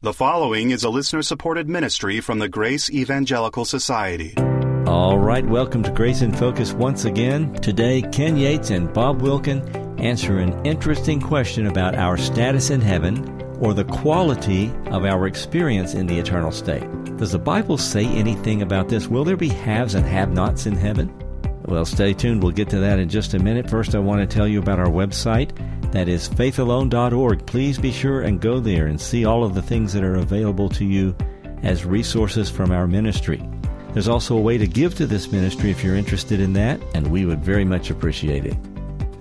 The following is a listener supported ministry from the Grace Evangelical Society. All right, welcome to Grace in Focus once again. Today, Ken Yates and Bob Wilkin answer an interesting question about our status in heaven or the quality of our experience in the eternal state. Does the Bible say anything about this? Will there be haves and have nots in heaven? Well, stay tuned. We'll get to that in just a minute. First, I want to tell you about our website. That is faithalone.org. Please be sure and go there and see all of the things that are available to you as resources from our ministry. There's also a way to give to this ministry if you're interested in that, and we would very much appreciate it.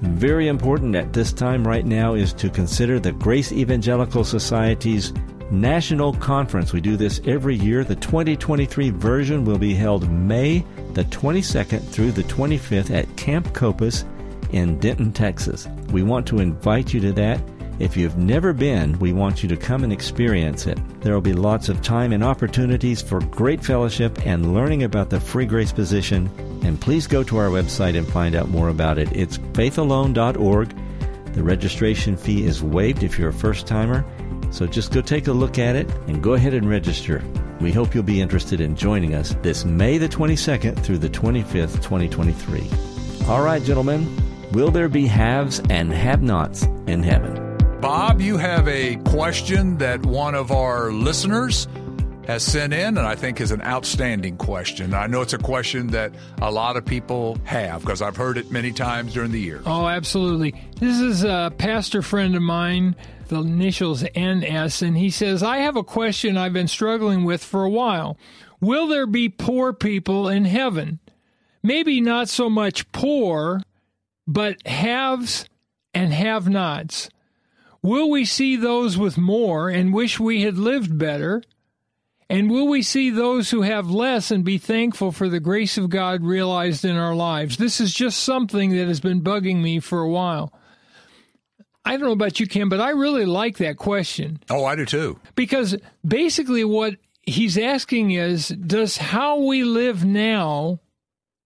Very important at this time right now is to consider the Grace Evangelical Society's National Conference. We do this every year. The 2023 version will be held May the 22nd through the 25th at Camp Copass in Denton, Texas. We want to invite you to that. If you've never been, we want you to come and experience it. There will be lots of time and opportunities for great fellowship and learning about the free grace position. And please go to our website and find out more about it. It's faithalone.org. The registration fee is waived if you're a first timer. So just go take a look at it and go ahead and register. We hope you'll be interested in joining us this May the 22nd through the 25th, 2023. All right, gentlemen, will there be haves and have nots in heaven? Bob, you have a question that one of our listeners has sent in, and I think is an outstanding question. I know it's a question that a lot of people have because I've heard it many times during the year. Oh, absolutely. This is a pastor friend of mine, the initials NS, and he says, I have a question I've been struggling with for a while. Will there be poor people in heaven? Maybe not so much poor, but haves and have nots. Will we see those with more and wish we had lived better? And will we see those who have less and be thankful for the grace of God realized in our lives? This is just something that has been bugging me for a while. I don't know about you, Ken, but I really like that question. Oh, I do too. Because basically, what he's asking is Does how we live now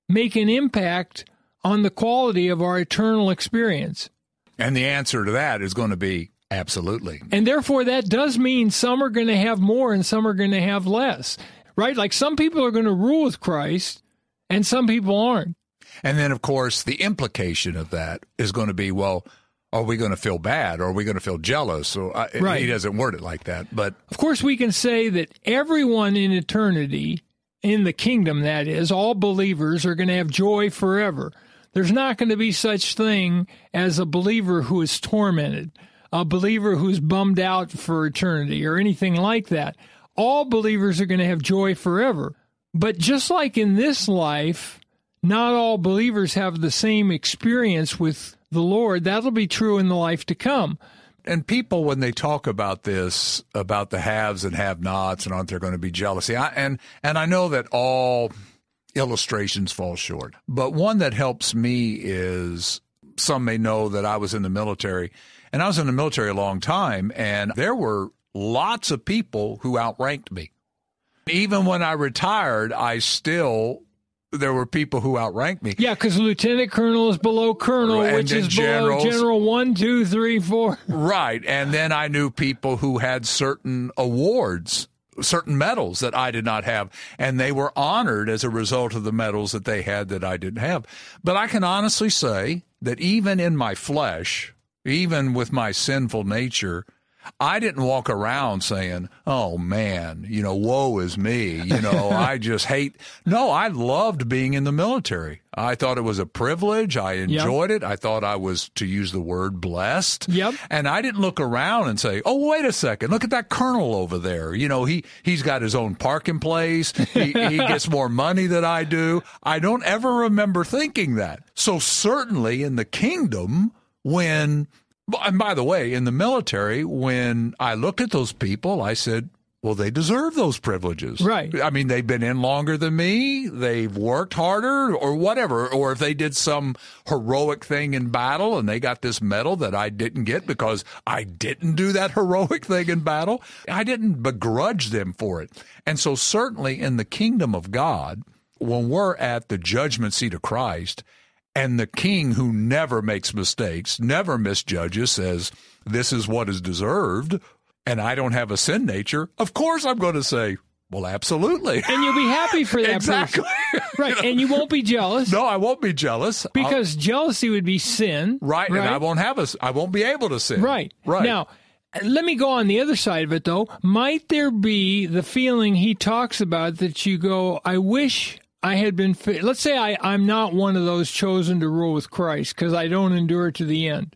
make an impact on the quality of our eternal experience? And the answer to that is going to be absolutely. And therefore, that does mean some are going to have more and some are going to have less, right? Like some people are going to rule with Christ and some people aren't. And then, of course, the implication of that is going to be well, are we going to feel bad or are we going to feel jealous? So I, Right. he doesn't word it like that. But Of course, we can say that everyone in eternity, in the kingdom, that is, all believers are going to have joy forever. There's not going to be such thing as a believer who is tormented, a believer who's bummed out for eternity, or anything like that. All believers are going to have joy forever. But just like in this life, not all believers have the same experience with the Lord. That'll be true in the life to come. and people when they talk about this about the haves and have nots and aren't there going to be jealousy I, and and i know that all illustrations fall short but one that helps me is some may know that i was in the military and i was in the military a long time and there were lots of people who outranked me even when i retired i still there were people who outranked me Yeah, because lieutenant colonel is below colonel, And which is below general one, two, three, four. Right. And then I knew people who had certain awards, certain medals that I did not have, and they were honored as a result of the medals that they had that I didn't have. But I can honestly say that even in my flesh, even with my sinful nature, I didn't walk around saying, "Oh man, you know, woe is me." You know, I just hate. No, I loved being in the military. I thought it was a privilege. I enjoyed it. I thought I was to use the word blessed. Yep. And I didn't look around and say, "Oh, wait a second, look at that colonel over there. You know, he he's got his own parking place. He, he gets more money than I do." I don't ever remember thinking that. So certainly in the kingdom, when and by the way, in the military, when I looked at those people, I said, well, they deserve those privileges. Right. I mean, they've been in longer than me. They've worked harder or whatever. Or if they did some heroic thing in battle and they got this medal that I didn't get because I didn't do that heroic thing in battle, I didn't begrudge them for it. And so certainly in the kingdom of God, when we're at the judgment seat of Christ, and the king who never makes mistakes, never misjudges, says, This is what is deserved. and I don't have a sin nature, of course I'm going to say, well, absolutely. And you'll be happy for that exactly. Right. And you won't be jealous. No, I won't be jealous. Because I'll, jealousy would be sin. Right, right. And I won't have a, I won't be able to sin. Right. Right. Now, let me go on the other side of it though. Might there be the feeling he talks about that you go, I wish I had been, let's say I, I'm not one of those chosen to rule with Christ because I don't endure to the end.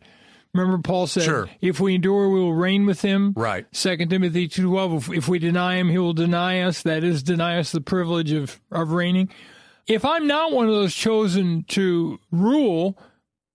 Remember, Paul said, sure. "If we endure, we will reign with him." Right. Second Timothy two twelve. If, if we deny him, he will deny us. That is, deny us the privilege of of reigning. If I'm not one of those chosen to rule,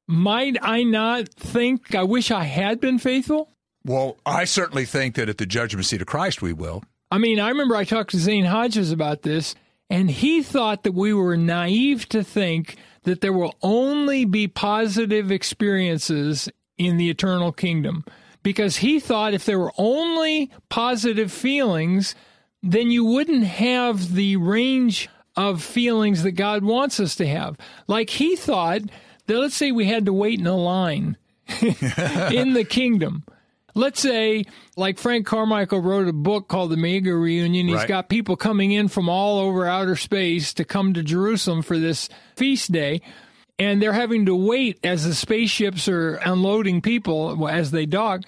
might I not think I wish I had been faithful? Well, I certainly think that at the judgment seat of Christ we will. I mean, I remember I talked to Zane Hodges about this, and he thought that we were naive to think that there will only be positive experiences in the eternal kingdom because he thought if there were only positive feelings, then you wouldn't have the range of feelings that God wants us to have. Like he thought that let's say we had to wait in a line in the kingdom. Let's say, like Frank Carmichael wrote a book called The Mega Reunion. He's right. got people coming in from all over outer space to come to Jerusalem for this feast day and they're having to wait as the spaceships are unloading people as they dock,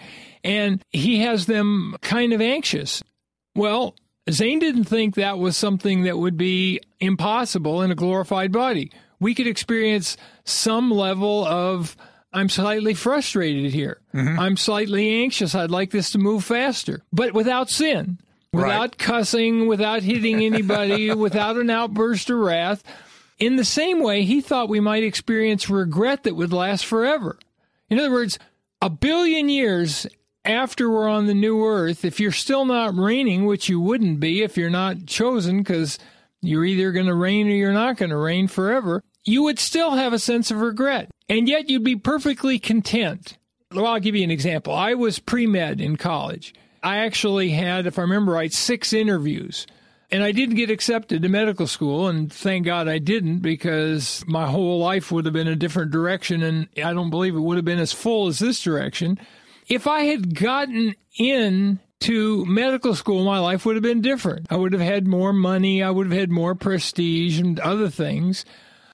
and he has them kind of anxious. Well, Zane didn't think that was something that would be impossible in a glorified body. We could experience some level of I'm slightly frustrated here. Mm-hmm. I'm slightly anxious. I'd like this to move faster, but without sin, without right. cussing, without hitting anybody, without an outburst of wrath. In the same way, he thought we might experience regret that would last forever. In other words, a billion years after we're on the new earth, if you're still not reigning, which you wouldn't be if you're not chosen, because you're either going to reign or you're not going to reign forever, you would still have a sense of regret. And yet you'd be perfectly content. Well, I'll give you an example. I was pre med in college. I actually had, if I remember right, six interviews and I didn't get accepted to medical school, and thank God I didn't because my whole life would have been a different direction, and I don't believe it would have been as full as this direction. If I had gotten in to medical school, my life would have been different. I would have had more money, I would have had more prestige and other things.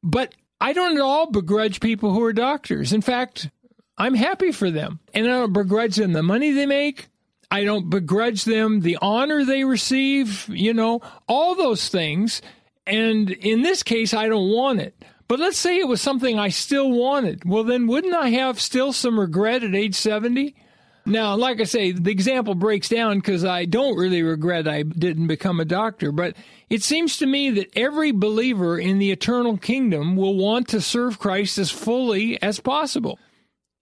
But I don't at all begrudge people who are doctors. In fact, I'm happy for them. And I don't begrudge them the money they make. I don't begrudge them the honor they receive, you know, all those things. And in this case, I don't want it. But let's say it was something I still wanted. Well, then wouldn't I have still some regret at age 70? Now, like I say, the example breaks down because I don't really regret I didn't become a doctor, but it seems to me that every believer in the eternal kingdom will want to serve Christ as fully as possible.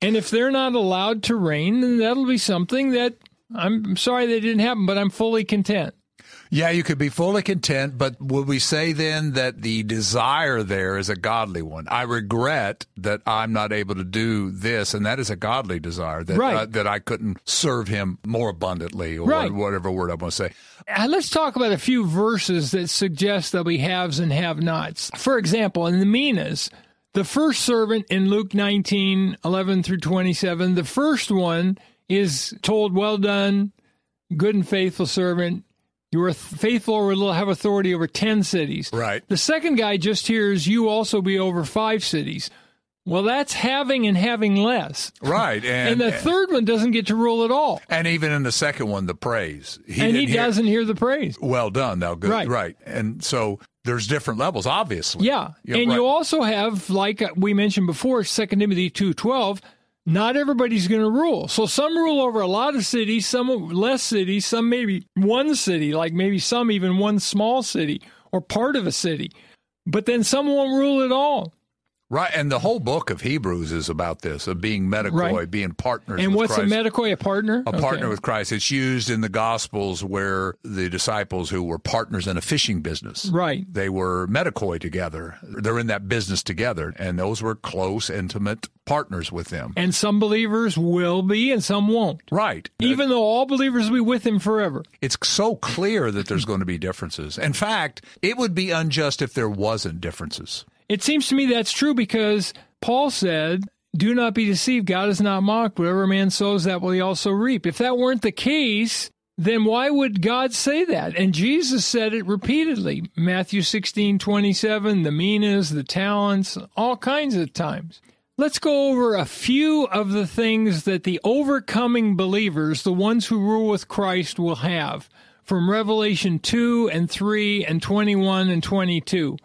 And if they're not allowed to reign, then that'll be something that I'm sorry that didn't happen, but I'm fully content. Yeah, you could be fully content, but would we say then that the desire there is a godly one? I regret that I'm not able to do this, and that is a godly desire that right. uh, that I couldn't serve Him more abundantly, or right. whatever word I want to say. Uh, let's talk about a few verses that suggest that we haves and have-nots. For example, in the Minas, the first servant in Luke 19, 11 through 27, the first one is told, Well done, good and faithful servant. You are faithful or will have authority over 10 cities. Right. The second guy just hears, You also be over five cities. Well, that's having and having less. Right. And, and the third one doesn't get to rule at all. And even in the second one, the praise. He and he hear, doesn't hear the praise. Well done, thou good. Right. right. And so there's different levels, obviously. Yeah. yeah and right. you also have, like uh, we mentioned before, 2 Timothy 2.12, not everybody's going to rule. So some rule over a lot of cities, some less cities, some maybe one city, like maybe some even one small city or part of a city. But then some won't rule at all. Right, and the whole book of Hebrews is about this of being metochoi, right. being partners. And what's Christ. a metochoi? A partner? A okay. partner with Christ. It's used in the Gospels where the disciples who were partners in a fishing business, right? They were metochoi together. They're in that business together, and those were close, intimate partners with them. And some believers will be, and some won't. Right. Even though all believers will be with him forever. It's so clear that there's going to be differences. In fact, it would be unjust if there wasn't differences. It seems to me that's true because Paul said Do not be deceived. God is not mocked. Whatever man sows, that will he also reap. If that weren't the case, then why would God say that? And Jesus said it repeatedly. Matthew 16, 27, the minas, the talents, all kinds of times. Let's go over a few of the things that the overcoming believers, the ones who rule with Christ, will have from Revelation 2 and 3 and 21 and 22.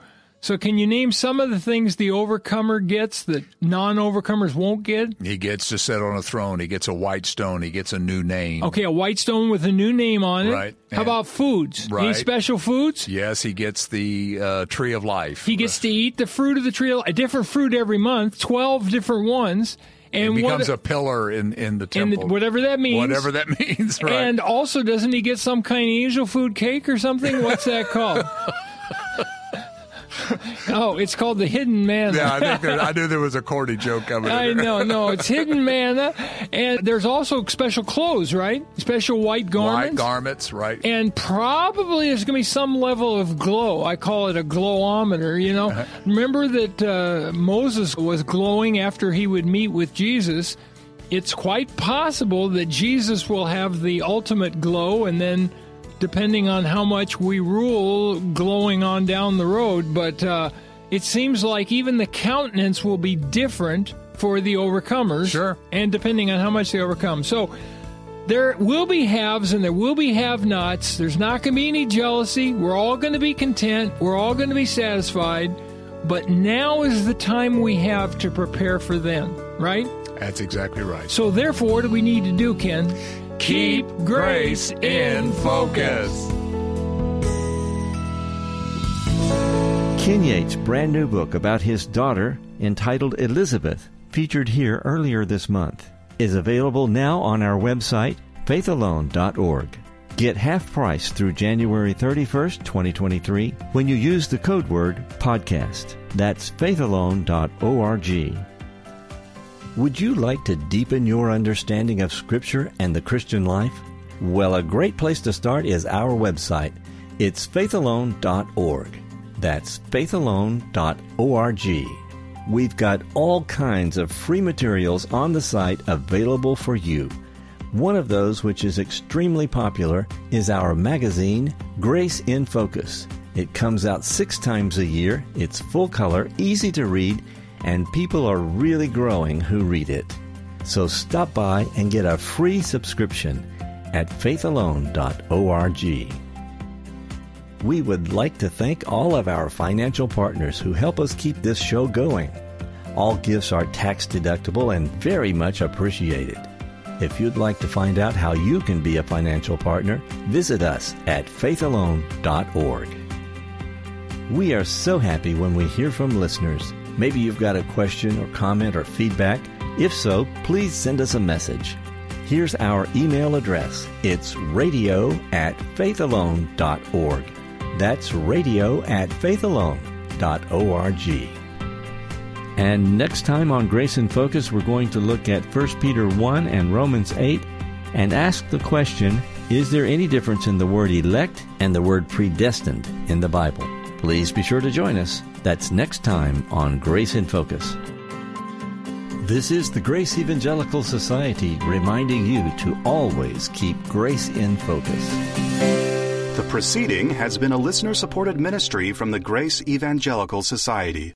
So, can you name some of the things the overcomer gets that non overcomers won't get? He gets to sit on a throne. He gets a white stone. He gets a new name. Okay, a white stone with a new name on it. Right. How about foods? Right. Any special foods? Yes, he gets the uh, tree of life. He gets to eat the fruit of the tree, a different fruit every month, 12 different ones. And he becomes what, a pillar in, in the in the- temple. whatever that means. Whatever that means, right? And also, doesn't he get some kind of angel food cake or something? What's that called? oh, it's called the hidden manna. yeah, I think there, I knew there was a corny joke coming. I know, no, it's hidden manna, and there's also special clothes, right? Special white garments. White garments, right? and probably there's going to be some level of glow. I call it a glowometer. You know, Uh-huh. remember that uh, Moses was glowing after he would meet with Jesus. It's quite possible that Jesus will have the ultimate glow, and then, depending on how much we rule, glowing on down the road. But uh, it seems like even the countenance will be different for the overcomers. Sure. And depending on how much they overcome. So there will be haves and there will be have nots. There's not going to be any jealousy. We're all going to be content. We're all going to be satisfied. But now is the time we have to prepare for them, right? That's exactly right. So, therefore, what do we need to do, Ken? Keep grace in focus. Ken Yates' brand new book about his daughter, entitled Elizabeth, featured here earlier this month, is available now on our website, faithalone.org. Get half price through January 31st, 2023, when you use the code word podcast. That's faithalone.org. Would you like to deepen your understanding of Scripture and the Christian life? Well, a great place to start is our website. It's faithalone.org. That's faithalone.org. We've got all kinds of free materials on the site available for you. One of those, which is extremely popular, is our magazine, Grace in Focus. It comes out six times a year, it's full color, easy to read, and people are really growing who read it. So stop by and get a free subscription at faithalone.org. We would like to thank all of our financial partners who help us keep this show going. All gifts are tax deductible and very much appreciated. If you'd like to find out how you can be a financial partner, visit us at faithalone.org. We are so happy when we hear from listeners. Maybe you've got a question or comment or feedback. If so, please send us a message. Here's our email address. It's radio at faithalone.org. That's radio at faithalone.org. And next time on Grace in Focus, we're going to look at 1 Peter 1 and Romans 8 and ask the question Is there any difference in the word elect and the word predestined in the Bible? Please be sure to join us. That's next time on Grace in Focus. This is the Grace Evangelical Society reminding you to always keep grace in focus. The proceeding has been a listener supported ministry from the Grace Evangelical Society.